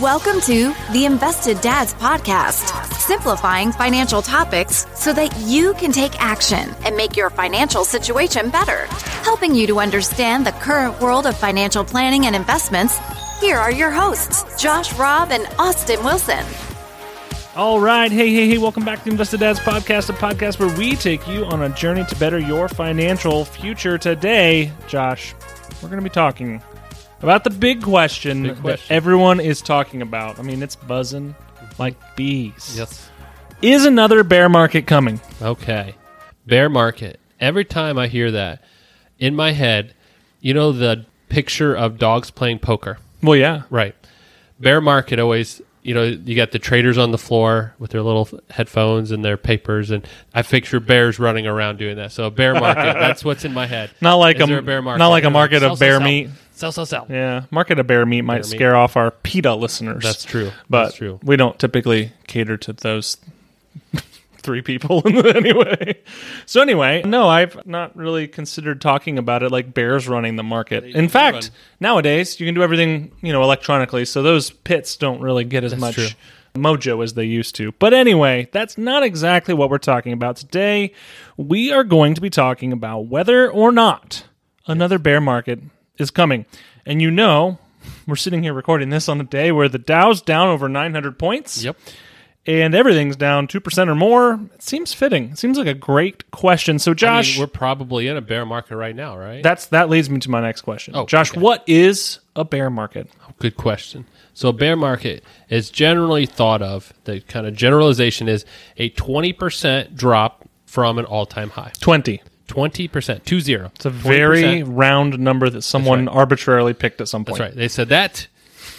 Welcome to the Invested Dads Podcast, simplifying financial topics so that you can take action and make your financial situation better. Helping you to understand the current world of financial planning and investments, here are your hosts, Josh Robb and Austin Wilson. All right. Hey, hey, hey. Welcome back to Invested Dads Podcast, a podcast where we take you on a journey to better your financial future. Today, Josh, we're going to be talking about the big question, Big question. that everyone is talking about. I mean, it's buzzing like bees. Yes. Is another bear market coming? Okay. Bear market. Every time I hear that, in my head, you know the picture of dogs playing poker. Well, yeah. Right. Bear market always, you know, you got the traders on the floor with their little headphones and their papers, and I picture bears running around doing that. So a bear market. that's what's in my head. Not like Is a, there a bear market. not like a market of bear sell. meat. Sell, sell, sell. Yeah, market a bear meat might Bear meat. scare off our PETA listeners. That's true. but That's true. we don't typically cater to those three people anyway. So anyway, no, I've not really considered talking about it like bears running the market. In fact, run. nowadays you can do everything you know electronically, so those pits don't really get as much. true. Mojo as they used to. But anyway, that's not exactly what we're talking about today. We are going to be talking about whether or not another bear market is coming. And you know, we're sitting here recording this on a day where the Dow's down over 900 points Yep. and everything's down 2% or more. It seems fitting. It seems like a great question. So I Josh, mean, we're probably in a bear market right now, right? that's that leads me to my next question. Oh, Josh, okay. what is a bear market? Oh, good question. So a bear market is generally thought of, the kind of generalization is a 20% drop from an all-time high. 20. 20%, two zero. It's a very round number that someone right. arbitrarily picked at some point. That's right. They said that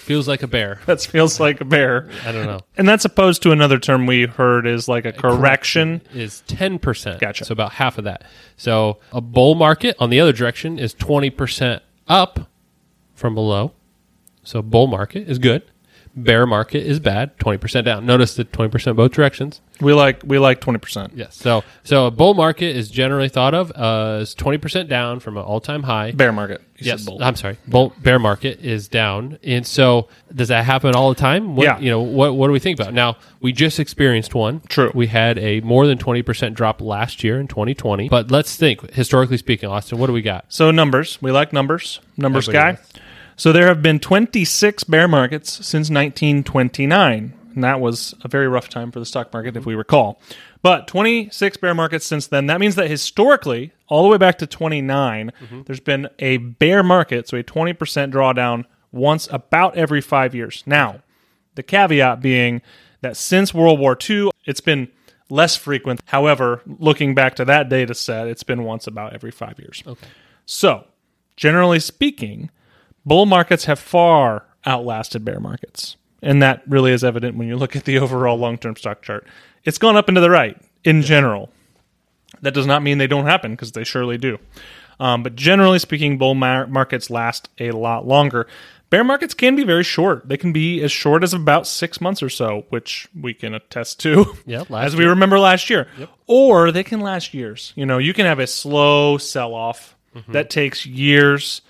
feels like a bear. That feels like a bear. I don't know. And that's opposed to another term we heard is like a correction. Is 10%. Gotcha. So about half of that. So a bull market on the other direction is 20% up from below. So bull market is good. Bear market is bad, 20% down. Notice the 20% both directions. We like we like 20%. Yes. So so a bull market is generally thought of uh, as twenty percent down from an all time high. Bear market. You yes. I'm sorry. Bull bear market is down, and so does that happen all the time? What, Yeah. You know what? What do we think about now? We just experienced one. True. We had a more than twenty percent drop last year in 2020. But let's think historically speaking, Austin. What do we got? So numbers, we like numbers. Numbers Everybody guy. does. So there have been 26 bear markets since 1929, and that was a very rough time for the stock market if we recall. But 26 bear markets since then. That means that historically, all the way back to 29, mm-hmm. there's been a bear market, so a 20% drawdown once about every 5 years. Now, the caveat being that since World War II, it's been less frequent. However, looking back to that data set, it's been once about every 5 years. Okay. So, generally speaking, bull markets have far outlasted bear markets. And that really is evident when you look at the overall long term stock chart. It's gone up and to the right in general. That does not mean they don't happen because they surely do. Um, but generally speaking, bull mar- markets last a lot longer. Bear markets can be very short. They can be as short as about six months or so, which we can attest to. Yeah, last as we year. remember last year. Or they can last years. You know, you can have a slow sell off Mm-hmm. that takes years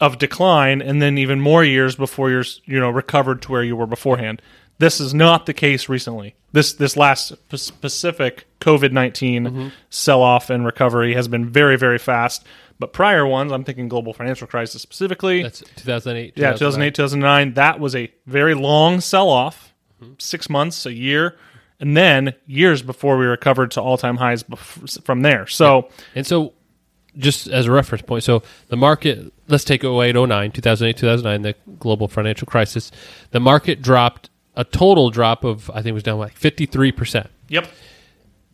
of decline and then even more years before you're, you know, recovered to where you were beforehand. This is not the case recently. This this last specific COVID 19 Mm-hmm. sell off and recovery has been very very fast. But prior ones, I'm thinking global financial crisis specifically. That's 2008. Yeah, 2008, 2009. That was a very long sell off, six months, a year, and then years before we recovered to all time highs bef- from there. So, And so, just as a reference point, so the market, let's take 08, 09, 2008, 2009, the global financial crisis, the market dropped a total drop of, I think it was down like 53%. yep.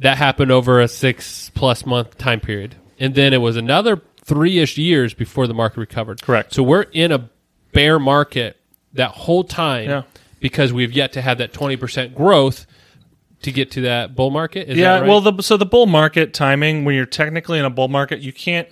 That happened over a six plus month time period. And then it was another three ish years before the market recovered. Correct. So we're in a bear market that whole time Yeah. because we've yet to have that 20% growth to get to that bull market. Is yeah, that right? well, the, so the bull market timing, when you're technically in a bull market, you can't,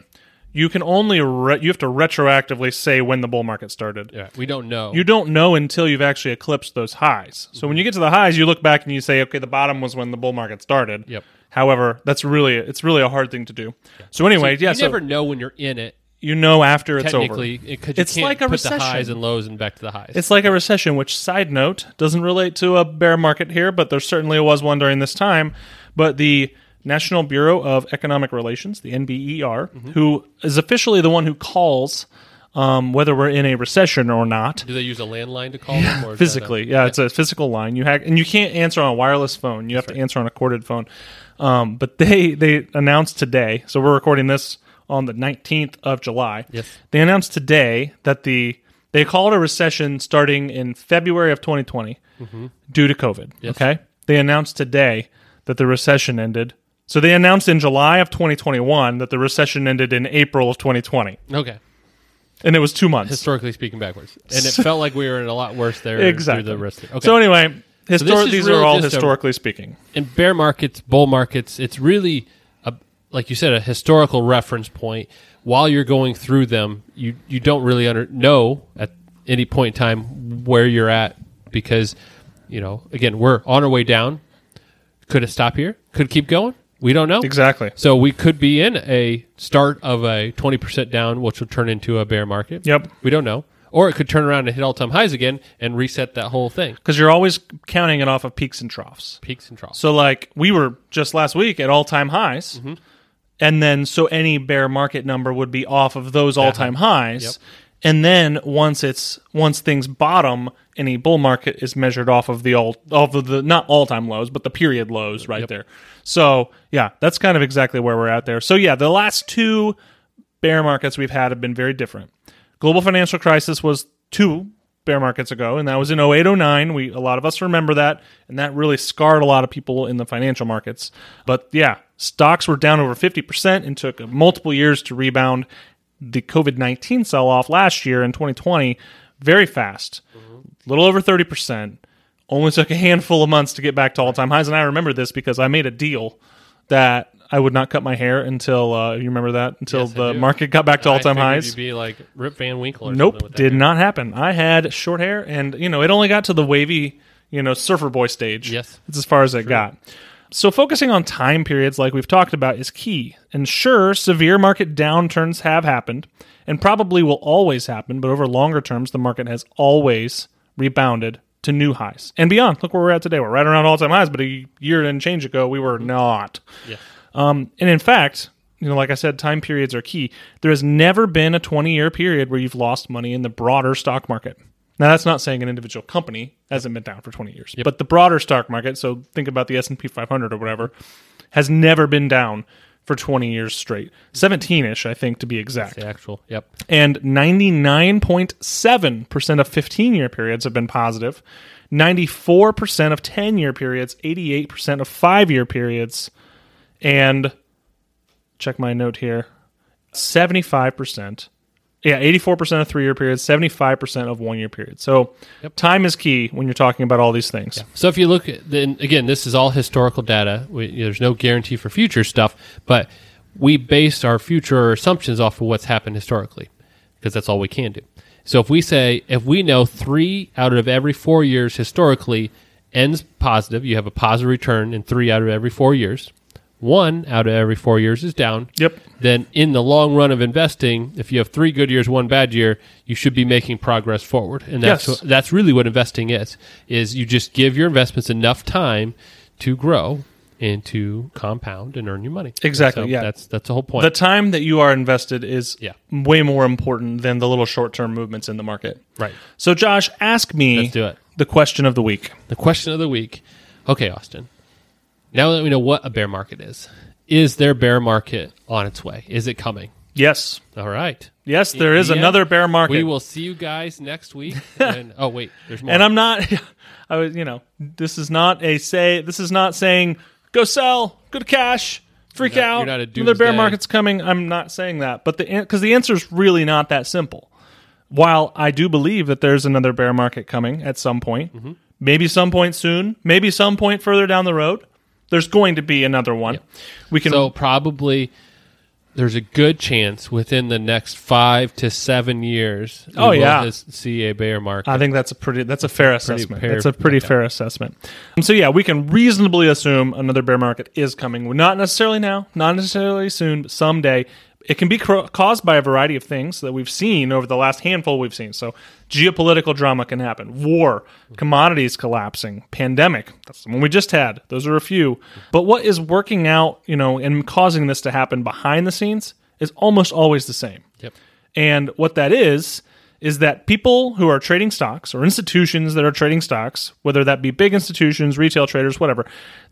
you can only, re- you have to retroactively say when the bull market started. yeah, we don't know. You don't know until you've actually eclipsed those highs. So when you get to the highs, you look back and you say, okay, the bottom was when the bull market started. Yep. However, that's really it's really a hard thing to do. So anyway, So yeah. you so never know when you're in it you know after it's over. Technically, you It's can't like a put the highs recession. and lows and back to the highs. It's like a recession, which, side note, doesn't relate to a bear market here, but there certainly was one during this time. But the National Bureau of Economic Relations, the NBER, Mm-hmm. who is officially the one who calls um, whether we're in a recession or not, Do they use a landline to call them? Or is that a- physically. yeah, it's a physical line. You hack, and you can't answer on a wireless phone. You have to answer on a corded phone. Um, but they they announced today. So we're recording this on the 19th of July. Yes. They announced today that the they called a recession starting in February of 2020 mm-hmm. due to COVID. Yes. Okay. They announced today that the recession ended. So they announced in July of 2021 that the recession ended in April of 2020, Okay. and it was two months. Historically speaking, backwards, and it felt like we were in a lot worse there. exactly. Through the rest. Of, okay. So anyway, histor- is these really are all just a- historically speaking. in bear markets, bull markets, it's really like you said, a historical reference point. While you're going through them, you you don't really under, know at any point in time where you're at because you know again we're on our way down. Could it stop here? Could it keep going? We don't know Exactly. So we could be in a start of a twenty percent down, which will turn into a bear market. Yep. We don't know, or it could turn around and hit all time highs again and reset that whole thing. Because you're always counting it off of peaks and troughs. Peaks and troughs. So, like, we were just last week at all time highs. Mm-hmm. And then, so any bear market number would be off of those all time highs. Yep. And then once it's once things bottom, any bull market is measured off of the all off of the not all time lows, but the period lows right Yep. there. So yeah, that's kind of exactly where we're at there. So yeah, the last two bear markets we've had have been very different. Global financial crisis was two bear markets ago, and that was in 08, 09. We a lot of us remember that, and that really scarred a lot of people in the financial markets. But yeah, stocks were down over 50% and took multiple years to rebound. The COVID 19 sell off last year in 2020, very fast, a little over 30%. Only took a handful of months to get back to all time highs. And I remember this because I made a deal that I would not cut my hair until, uh, you remember that? Until Yes, the market got back to all time highs. You'd be like Rip Van Winkle. Nope, did hair. not happen. I had short hair, and you know, it only got to the wavy, you know, surfer boy stage. Yes. that's as far as it got. So focusing on time periods, like we've talked about, is key. And sure, severe market downturns have happened, and probably will always happen. But over longer terms, the market has always rebounded to new highs and beyond. Look where we're at today. We're right around all time highs, but a year and change ago, we were not. Yeah. Um, and in fact, you know, like I said, time periods are key. There has never been a 20 year period where you've lost money in the broader stock market. Now, that's not saying an individual company hasn't been down for 20 years, but the broader stock market, so think about the S&P 500 or whatever, has never been down for 20 years straight. 17ish, I think to be exact. The actual. Yep. And 99.7% of 15 year periods have been positive. 94% of 10 year periods, 88% of 5 year periods, and check my note here 75%. Yeah, 84% of three year periods, 75% of one year periods. So time is key when you're talking about all these things. So if you look at then again, this is all historical data. We, there's no guarantee for future stuff, but we base our future assumptions off of what's happened historically because that's all we can do. So if we say if we know three out of every four years historically ends positive, you have a positive return in three out of every four years. One out of every four years is down. Yep. Then in the long run of investing, if you have three good years, one bad year, you should be making progress forward. And that's Yes. what- that's really what investing is. Is you just give your investments enough time to grow and to compound and earn your money. Exactly, So yeah. That's that's the whole point. The time that you are invested is Yeah. way more important than the little short term movements in the market. right. So, Josh, ask me Let's do it. the question of the week. The question of the week. Okay, Austin. Now that we know what a bear market is, is there bear market on its way? Is it coming? Yes. All right. Yes, there is Yeah. another bear market. We will see you guys next week. and, oh wait, there's more. and I'm not I was, you know, this is not a say this is not saying go sell, go to cash, freak You're not- out. you're another bear market's coming. I'm not saying that. But the cuz the answer is really not that simple. While I do believe that there's another bear market coming at some point, Mm-hmm. maybe some point soon, maybe some point further down the road, there's going to be another one. We can So probably there's a good chance within the next five to seven years. Oh, yeah. see a bear market. I think that's a pretty that's a fair assessment. fair- that's a pretty fair assessment. And so yeah, we can reasonably assume another bear market is coming. Not necessarily now, not necessarily soon, but someday. It can be cro- caused by a variety of things that we've seen over the last handful we've seen. So, geopolitical drama can happen, war, commodities collapsing, pandemic. That's the one we just had. Those are a few. But what is working out, you know, and causing this to happen behind the scenes is almost always the same. Yep. And what that is, is that people who are trading stocks or institutions that are trading stocks, whether that be big institutions, retail traders, whatever,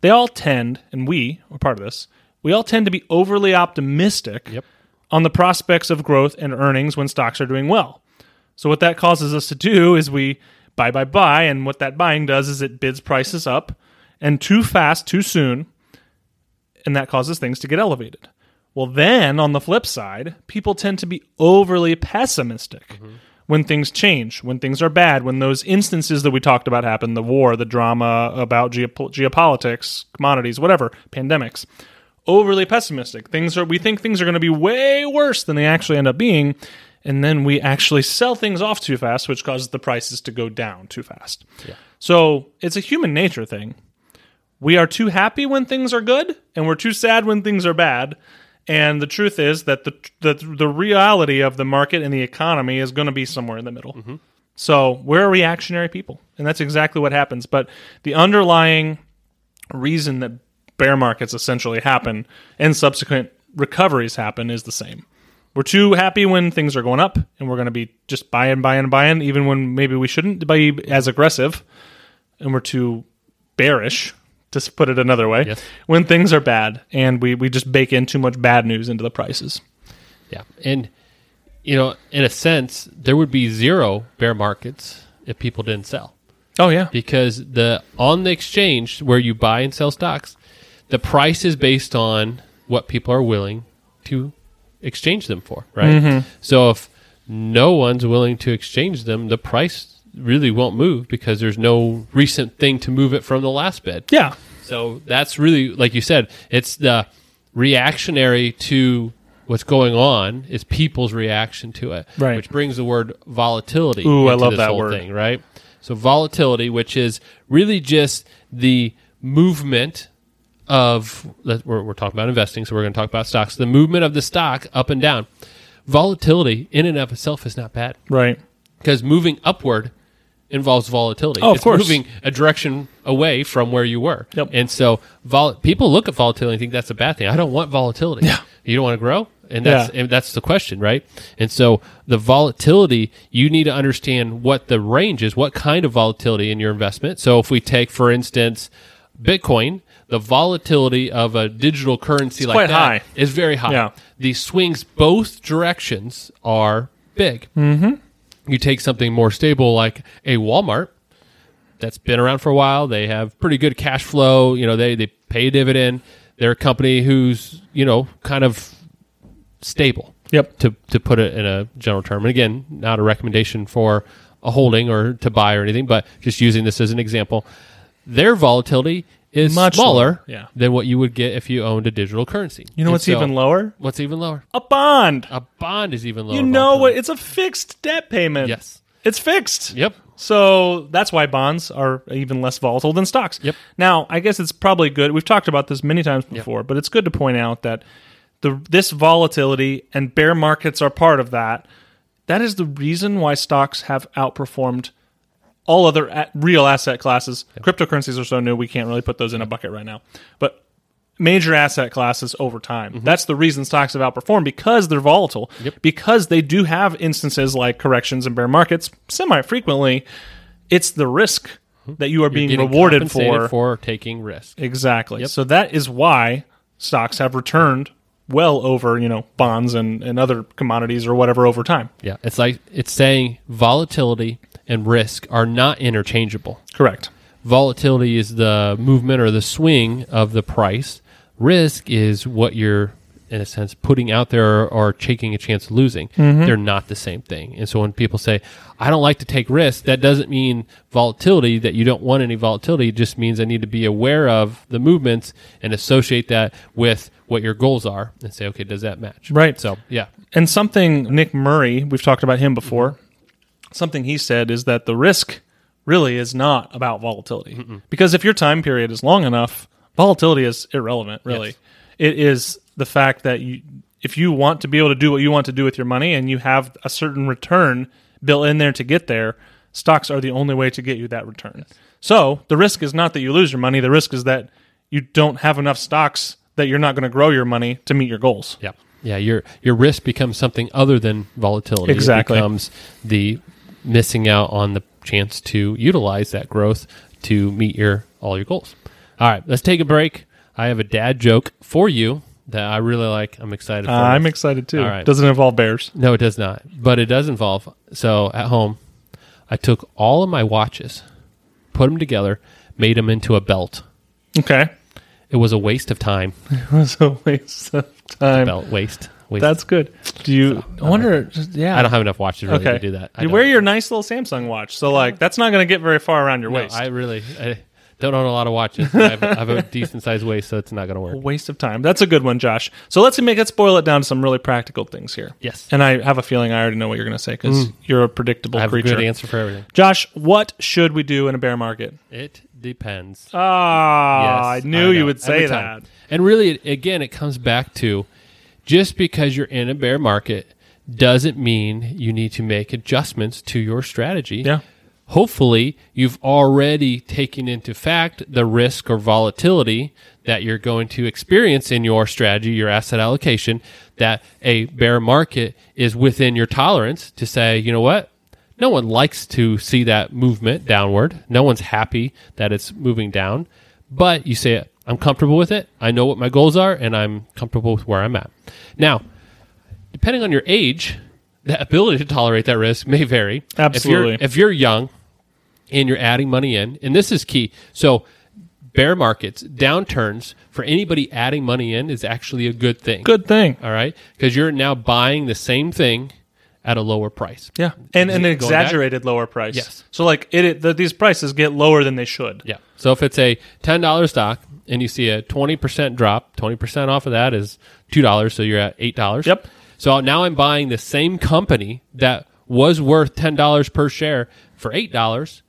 they all tend, and we are part of this, we all tend to be overly optimistic Yep. On the prospects of growth and earnings when stocks are doing well. So what that causes us to do is we buy, buy, buy, and what that buying does is it bids prices up and too fast, too soon, and that causes things to get elevated. Well, then on the flip side, people tend to be overly pessimistic when things change, when things are bad, when those instances that we talked about happen the war, the drama about geop- geopolitics, commodities, whatever, pandemics. Overly pessimistic. Things are we think things are going to be way worse than they actually end up being, and then we actually sell things off too fast, which causes the prices to go down too fast. So it's a human nature thing we are too happy when things are good and we're too sad when things are bad and the truth is that the the, the reality of the market and the economy is going to be somewhere in the middle mm-hmm. so we're reactionary people and that's exactly what happens but the underlying reason that bear markets essentially happen and subsequent recoveries happen is the same we're too happy when things are going up and we're going to be just buying buying buying even when maybe we shouldn't be as aggressive and we're too bearish to put it another way Yes. when things are bad and we, we just bake in too much bad news into the prices Yeah. And, you know, in a sense, there would be zero bear markets if people didn't sell. oh yeah Because the on the exchange where you buy and sell stocks, the price is based on what people are willing to exchange them for, right? Mm-hmm. So if no one's willing to exchange them, the price really won't move because there's no recent thing to move it from the last bid. yeah So that's really, like you said, it's the reactionary to what's going on is people's reaction to it, Right. Which brings the word volatility. Ooh, I love this that word. thing, right? So volatility, which is really just the movement of we're, we're talking about investing, so we're going to talk about stocks. The movement of the stock up and down. Volatility in and of itself is not bad right because moving upward involves volatility. Oh, of it's course. moving a direction away from where you were. Yep. And so vol- people look at volatility and think that's a bad thing. I don't want volatility. Yeah. You don't want to grow? And that's Yeah. and that's the question, right? And so the volatility, you need to understand what the range is, what kind of volatility in your investment. So if we take for instance Bitcoin, the volatility of a digital currency like that high. is very high. Yeah. The swings both directions are big. Mm-hmm. You take something more stable like a Walmart that's been around for a while. They have pretty good cash flow. You know, they, they pay a dividend. They're a company who's, you know, kind of stable yep to, to put it in a general term. And again, not a recommendation for a holding or to buy or anything, but just using this as an example. Their volatility is Much smaller lower, yeah. than what you would get if you owned a digital currency. you know And what's so- even lower What's even lower? a bond A bond is even lower. you know what it's a fixed debt payment Yes. it's fixed Yep. So that's why bonds are even less volatile than stocks. Yep. Now, I guess it's probably good. We've talked about this many times before, but it's good to point out that the this volatility and bear markets are part of that. That is the reason why stocks have outperformed all other a- real asset classes. Cryptocurrencies are so new we can't really put those in a bucket right now. But major asset classes over time. That's the reason stocks have outperformed because they're volatile. Mm-hmm. Yep. Because they do have instances like corrections and bear markets semi frequently. It's the risk that you are being Mm-hmm. Rewarded for. for taking risk. Exactly. So that is why stocks have returned well over, you know, bonds and, and other commodities or whatever over time. Yeah, it's like it's saying volatility and risk are not interchangeable. Correct. Volatility is the movement or the swing of the price. Risk is what you're, in a sense, putting out there or, or taking a chance of losing. Mm-hmm. They're not the same thing. And so when people say, I don't like to take risks, that doesn't mean volatility, that you don't want any volatility. It just means I need to be aware of the movements and associate that with what your goals are and say, okay, does that match? Right. So, yeah. And something Nick Murray, we've talked about him before, something he said is that the risk really is not about volatility. Because if your time period is long enough, volatility is irrelevant, really. Yes. It is the fact that you if you want to be able to do what you want to do with your money and you have a certain return built in there to get there, stocks are the only way to get you that return. So the risk is not that you lose your money. The risk is that you don't have enough stocks that you're not going to grow your money to meet your goals. Yeah. Yeah, your your risk becomes something other than volatility. Exactly. It becomes the missing out on the chance to utilize that growth to meet your all your goals. All right, let's take a break. I have a dad joke for you that I really like. I'm excited for. Uh, I'm excited too. All right. Doesn't involve bears. No, it does not. But it does involve. So at home, I took all of my watches, put them together, made them into a belt. Okay. It was a waste of time. It was a waste of time. Belt waste. Waste. That's good. Do you? I wonder. Yeah. I don't have enough watches really Okay. to do that. I You don't. wear your nice little Samsung watch, so like that's not going to get very far around your No, waist. I really I don't own a lot of watches. I have, I have a decent sized waist, so it's not going to a work. waste of time. That's a good one, Josh. So let's make let's boil it down to some really practical things here. Yes. And I have a feeling I already know what you're going to say because you're a predictable I have creature. a good answer for everything. Josh, what should we do in a bear market? It depends. Ah, Yes, I knew you would say Every that. time. And really, again, it comes back to just because you're in a bear market doesn't mean you need to make adjustments to your strategy. Yeah. Hopefully, you've already taken into fact the risk or volatility that you're going to experience in your strategy, your asset allocation, that a bear market is within your tolerance to say, you know what? No one likes to see that movement downward. No one's happy that it's moving down. But you say, I'm comfortable with it. I know what my goals are, and I'm comfortable with where I'm at. Now, depending on your age, the ability to tolerate that risk may vary. Absolutely. If you're, if you're young and you're adding money in, and this is key. So, bear markets, downturns for anybody adding money in is actually a good thing. Good thing. All right. Because you're now buying the same thing at a lower price. Yeah. And an Going back? exaggerated lower price. Yes. So like it, it the, these prices get lower than they should. Yeah. So if it's a ten dollar stock and you see a twenty percent drop, twenty percent off of that is two dollars, so you're at eight dollars. Yep. So now I'm buying the same company that was worth ten dollars per share for eight dollars,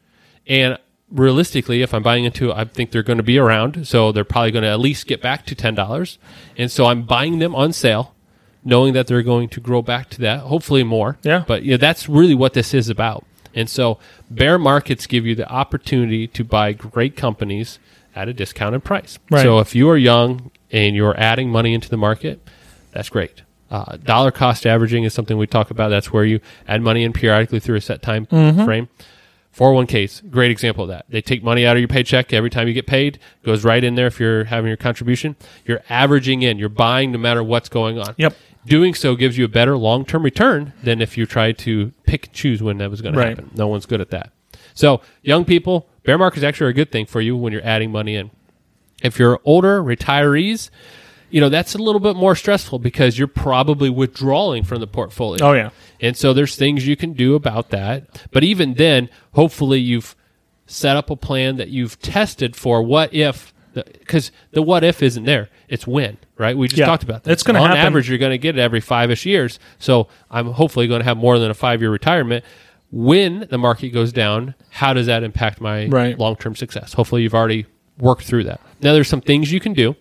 and realistically, if I'm buying into, I think they're going to be around, so they're probably going to at least get back to ten dollars, and so I'm buying them on sale, knowing that they're going to grow back to that, hopefully more. Yeah. But yeah, that's really what this is about. And so bear markets give you the opportunity to buy great companies at a discounted price. Right. So if you are young and you're adding money into the market, that's great. Uh, dollar cost averaging is something we talk about. That's where you add money in periodically through a set time frame. 401ks, great example of that. They take money out of your paycheck every time you get paid, goes right in there if you're having your contribution. You're averaging in, you're buying no matter what's going on. Yep. Doing so gives you a better long term return than if you try to pick and choose when that was going Right. to happen. No one's good at that. So, young people, bear market is actually a good thing for you when you're adding money in. If you're older, retirees, you know, that's a little bit more stressful because you're probably withdrawing from the portfolio. Oh, yeah. And so there's things you can do about that. But even then, hopefully you've set up a plan that you've tested for what if, because the, what if isn't there. It's when, right? We just Yeah. talked about that. It's gonna happen. On average, you're going to get it every five ish years. So I'm hopefully going to have more than a five year retirement. When the market goes down, how does that impact my Right. long term success? Hopefully you've already worked through that. Now, there's some things you can do.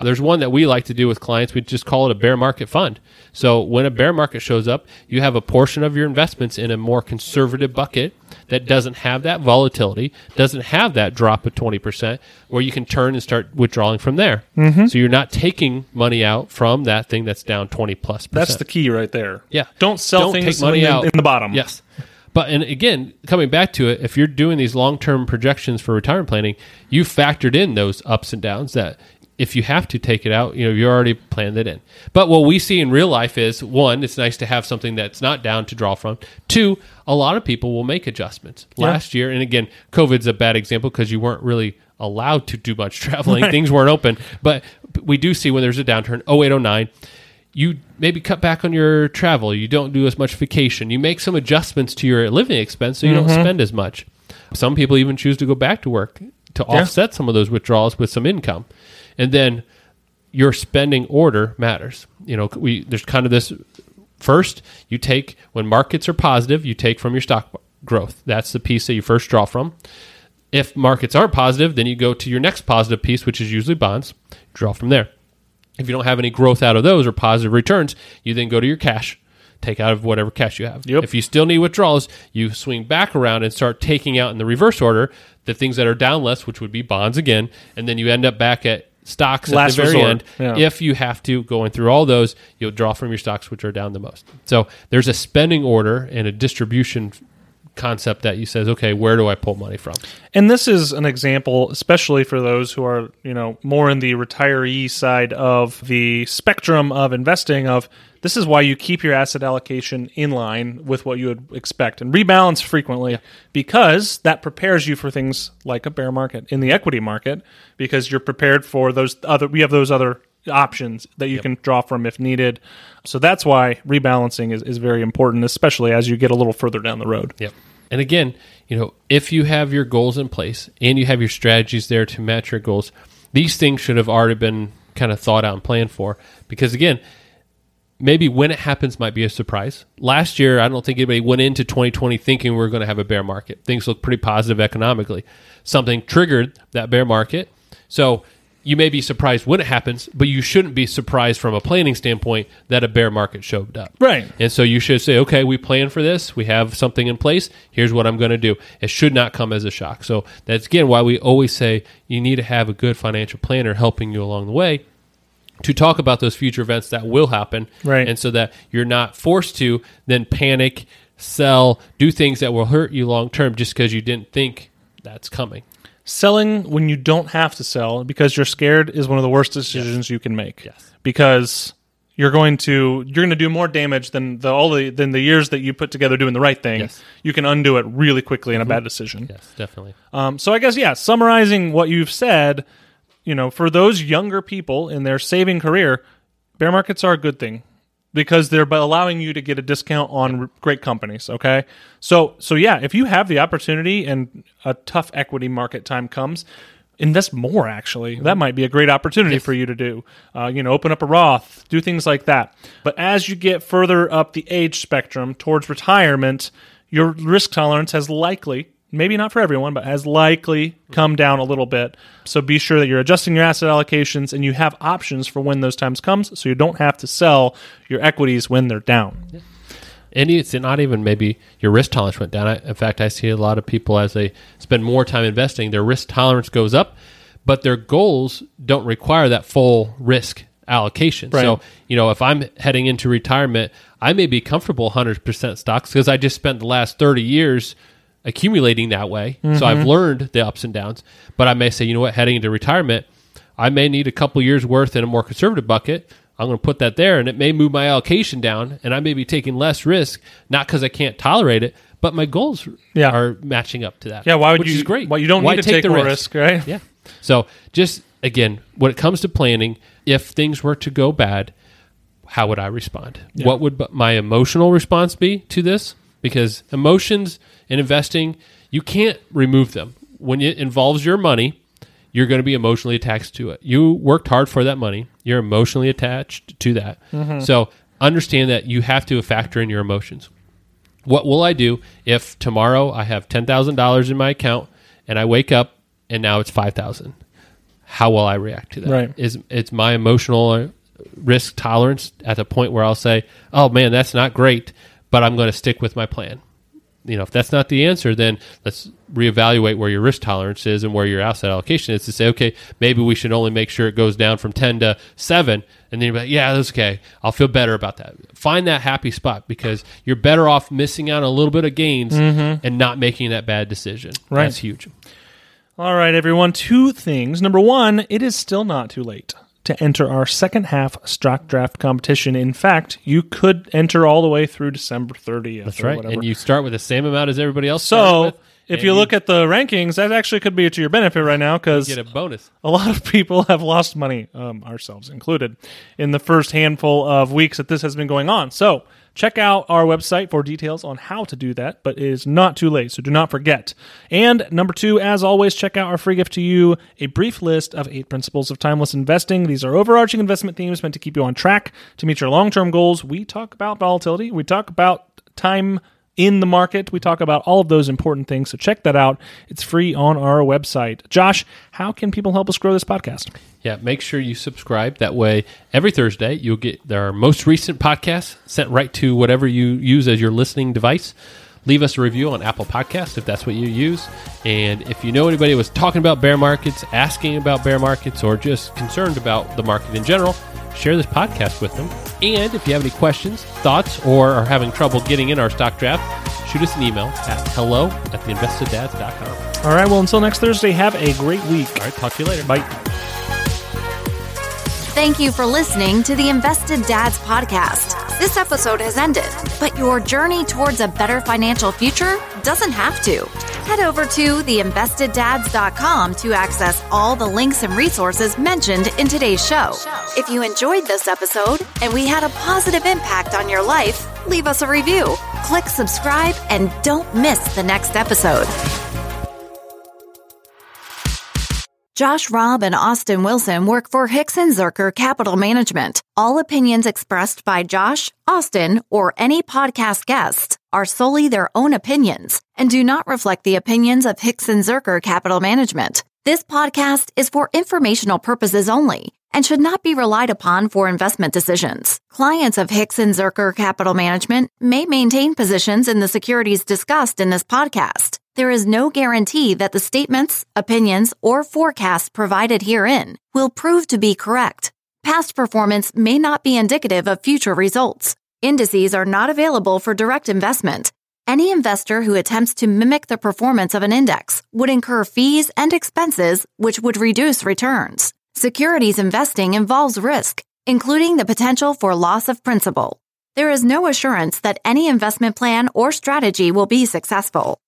There's one that we like to do with clients. We just call it a bear market fund. So when a bear market shows up, you have a portion of your investments in a more conservative bucket that doesn't have that volatility, doesn't have that drop of 20%, where you can turn and start withdrawing from there. Mm-hmm. So you're not taking money out from that thing that's down 20 plus percent. That's the key right there. Yeah. Don't sell Don't things take money in, out. in the bottom. Yes. But and again, coming back to it, if you're doing these long-term projections for retirement planning, you factored in those ups and downs that if you have to take it out, you know, you already planned it in. But what we see in real life is one, it's nice to have something that's not down to draw from. Two, a lot of people will make adjustments. Last year, and again, COVID's a bad example because you weren't really allowed to do much traveling. Things weren't open. But we do see when there's a downturn, 0809, you maybe cut back on your travel. You don't do as much vacation. You make some adjustments to your living expense so you don't mm-hmm. spend as much. Some people even choose to go back to work to offset some of those withdrawals with some income. And then your spending order matters. You know, we there's kind of this first you take when markets are positive, you take from your stock growth. That's the piece that you first draw from. If markets aren't positive, then you go to your next positive piece, which is usually bonds. Draw from there. If you don't have any growth out of those or positive returns, you then go to your cash, take out of whatever cash you have. Yep. If you still need withdrawals, you swing back around and start taking out in the reverse order the things that are down less, which would be bonds again, and then you end up back at stocks Last at the very resort. end. Yeah. If you have to, going through all those, you'll draw from your stocks which are down the most. So there's a spending order and a distribution concept that you says, okay, where do I pull money from? And this is an example, especially for those who are, you know, more in the retiree side of the spectrum of investing. Of this is why you keep your asset allocation in line with what you would expect and rebalance frequently because that prepares you for things like a bear market in the equity market because you're prepared for those other. We have those other options that you can draw from if needed. So that's why rebalancing is, is very important, especially as you get a little further down the road. Yep. And again, you know, if you have your goals in place and you have your strategies there to match your goals, these things should have already been kind of thought out and planned for. Because again, maybe when it happens might be a surprise. Last year, I don't think anybody went into 2020 thinking we are going to have a bear market. Things look pretty positive economically. Something triggered that bear market. So you may be surprised when it happens, but you shouldn't be surprised from a planning standpoint that a bear market showed up. Right. And so you should say, okay, we plan for this. We have something in place. Here's what I'm going to do. It should not come as a shock. So that's again why we always say you need to have a good financial planner helping you along the way to talk about those future events that will happen. Right. And so that you're not forced to then panic, sell, do things that will hurt you long term just because you didn't think that's coming. Selling when you don't have to sell because you're scared is one of the worst decisions you can make. Yes. Because you're going to you're going to do more damage than the all the than the years that you put together doing the right thing. Yes. You can undo it really quickly in a bad decision. Yes, definitely. Um, so I guess yeah, summarizing what you've said, you know, for those younger people in their saving career, bear markets are a good thing because they're allowing you to get a discount on great companies. Okay, so so yeah, if you have the opportunity and a tough equity market time comes. Invest more. Actually, that might be a great opportunity for you to do. Uh, you know, open up a Roth, do things like that. But as you get further up the age spectrum towards retirement, your risk tolerance has likely maybe not for everyone, but has likely come down a little bit. So be sure that you're adjusting your asset allocations and you have options for when those times comes so you don't have to sell your equities when they're down. And it's not even maybe your risk tolerance went down. I, in fact, I see a lot of people as they spend more time investing, their risk tolerance goes up, but their goals don't require that full risk allocation. Right. So, you know, if I'm heading into retirement, I may be comfortable 100% stocks because I just spent the last 30 years accumulating that way. So I've mm-hmm. learned the ups and downs. But I may say, you know what, heading into retirement, I may need a couple years worth in a more conservative bucket. I'm going to put that there, and it may move my allocation down, and I may be taking less risk, not because I can't tolerate it, but my goals Yeah. are matching up to that. Yeah, why would which you? Is great. Why you don't Why need to take, the more risk, right? Yeah. So just again, when it comes to planning, if things were to go bad, how would I respond? What would my emotional response be to this? Because emotions in investing, you can't remove them. When it involves your money, you're going to be emotionally attached to it. You worked hard for that money. You're emotionally attached to that. So understand that you have to factor in your emotions. What will I do if tomorrow I have ten thousand dollars in my account and I wake up and now it's five thousand? How will I react to that? Right. Is it's my emotional uh, risk tolerance at the point where I'll say, "Oh man, that's not great," but I'm going to stick with my plan. You know, if that's not the answer, then let's reevaluate where your risk tolerance is and where your asset allocation is to say, okay, maybe we should only make sure it goes down from 10 to 7. And then you're like, yeah, that's okay. I'll feel better about that. Find that happy spot because you're better off missing out on a little bit of gains mm-hmm. and not making that bad decision. Right. That's huge. All right, everyone. Two things. Number one, it is still not too late to enter our second half stock draft competition. In fact, you could enter all the way through December 30th. That's or right. Whatever. And you start with the same amount as everybody else. so with, if you look at the rankings, that actually could be to your benefit right now because get a bonus. a lot of people have lost money, um, ourselves included, in the first handful of weeks that this has been going on. So check out our website for details on how to do that, but it is not too late, so do not forget. And number two, as always, check out our free gift to you a brief list of eight principles of timeless investing. These are overarching investment themes meant to keep you on track to meet your long term goals. We talk about volatility, we talk about time in the market. We talk about all of those important things. So check that out. It's free on our website. Josh, how can people help us grow this podcast? Yeah, make sure you subscribe. That way, every Thursday, you'll get our most recent podcast sent right to whatever you use as your listening device. Leave us a review on Apple Podcasts if that's what you use. And if you know anybody was talking about bear markets, asking about bear markets, or just concerned about the market in general, share this podcast with them. And if you have any questions, thoughts, or are having trouble getting in our stock draft, shoot us an email at hello at theinvesteddads.com. All right. Well, until next Thursday, have a great week. All right, talk to you later. Bye. Thank you for listening to the Invested Dads podcast. This episode has ended, but your journey towards a better financial future doesn't have to. Head over to theinvesteddads.com to access all the links and resources mentioned in today's show. If you enjoyed this episode and we had a positive impact on your life, leave us a review, click subscribe, and don't miss the next episode. Josh Robb and Austin Wilson work for Hixon Zuercher Capital Management. All opinions expressed by Josh, Austin, or any podcast guests are solely their own opinions and do not reflect the opinions of Hixon Zuercher Capital Management. This podcast is for informational purposes only and should not be relied upon for investment decisions. Clients of Hixon Zuercher Capital Management may maintain positions in the securities discussed in this podcast. There is no guarantee that the statements, opinions, or forecasts provided herein will prove to be correct. Past performance may not be indicative of future results. Indices are not available for direct investment. Any investor who attempts to mimic the performance of an index would incur fees and expenses which would reduce returns. Securities investing involves risk, including the potential for loss of principal. There is no assurance that any investment plan or strategy will be successful.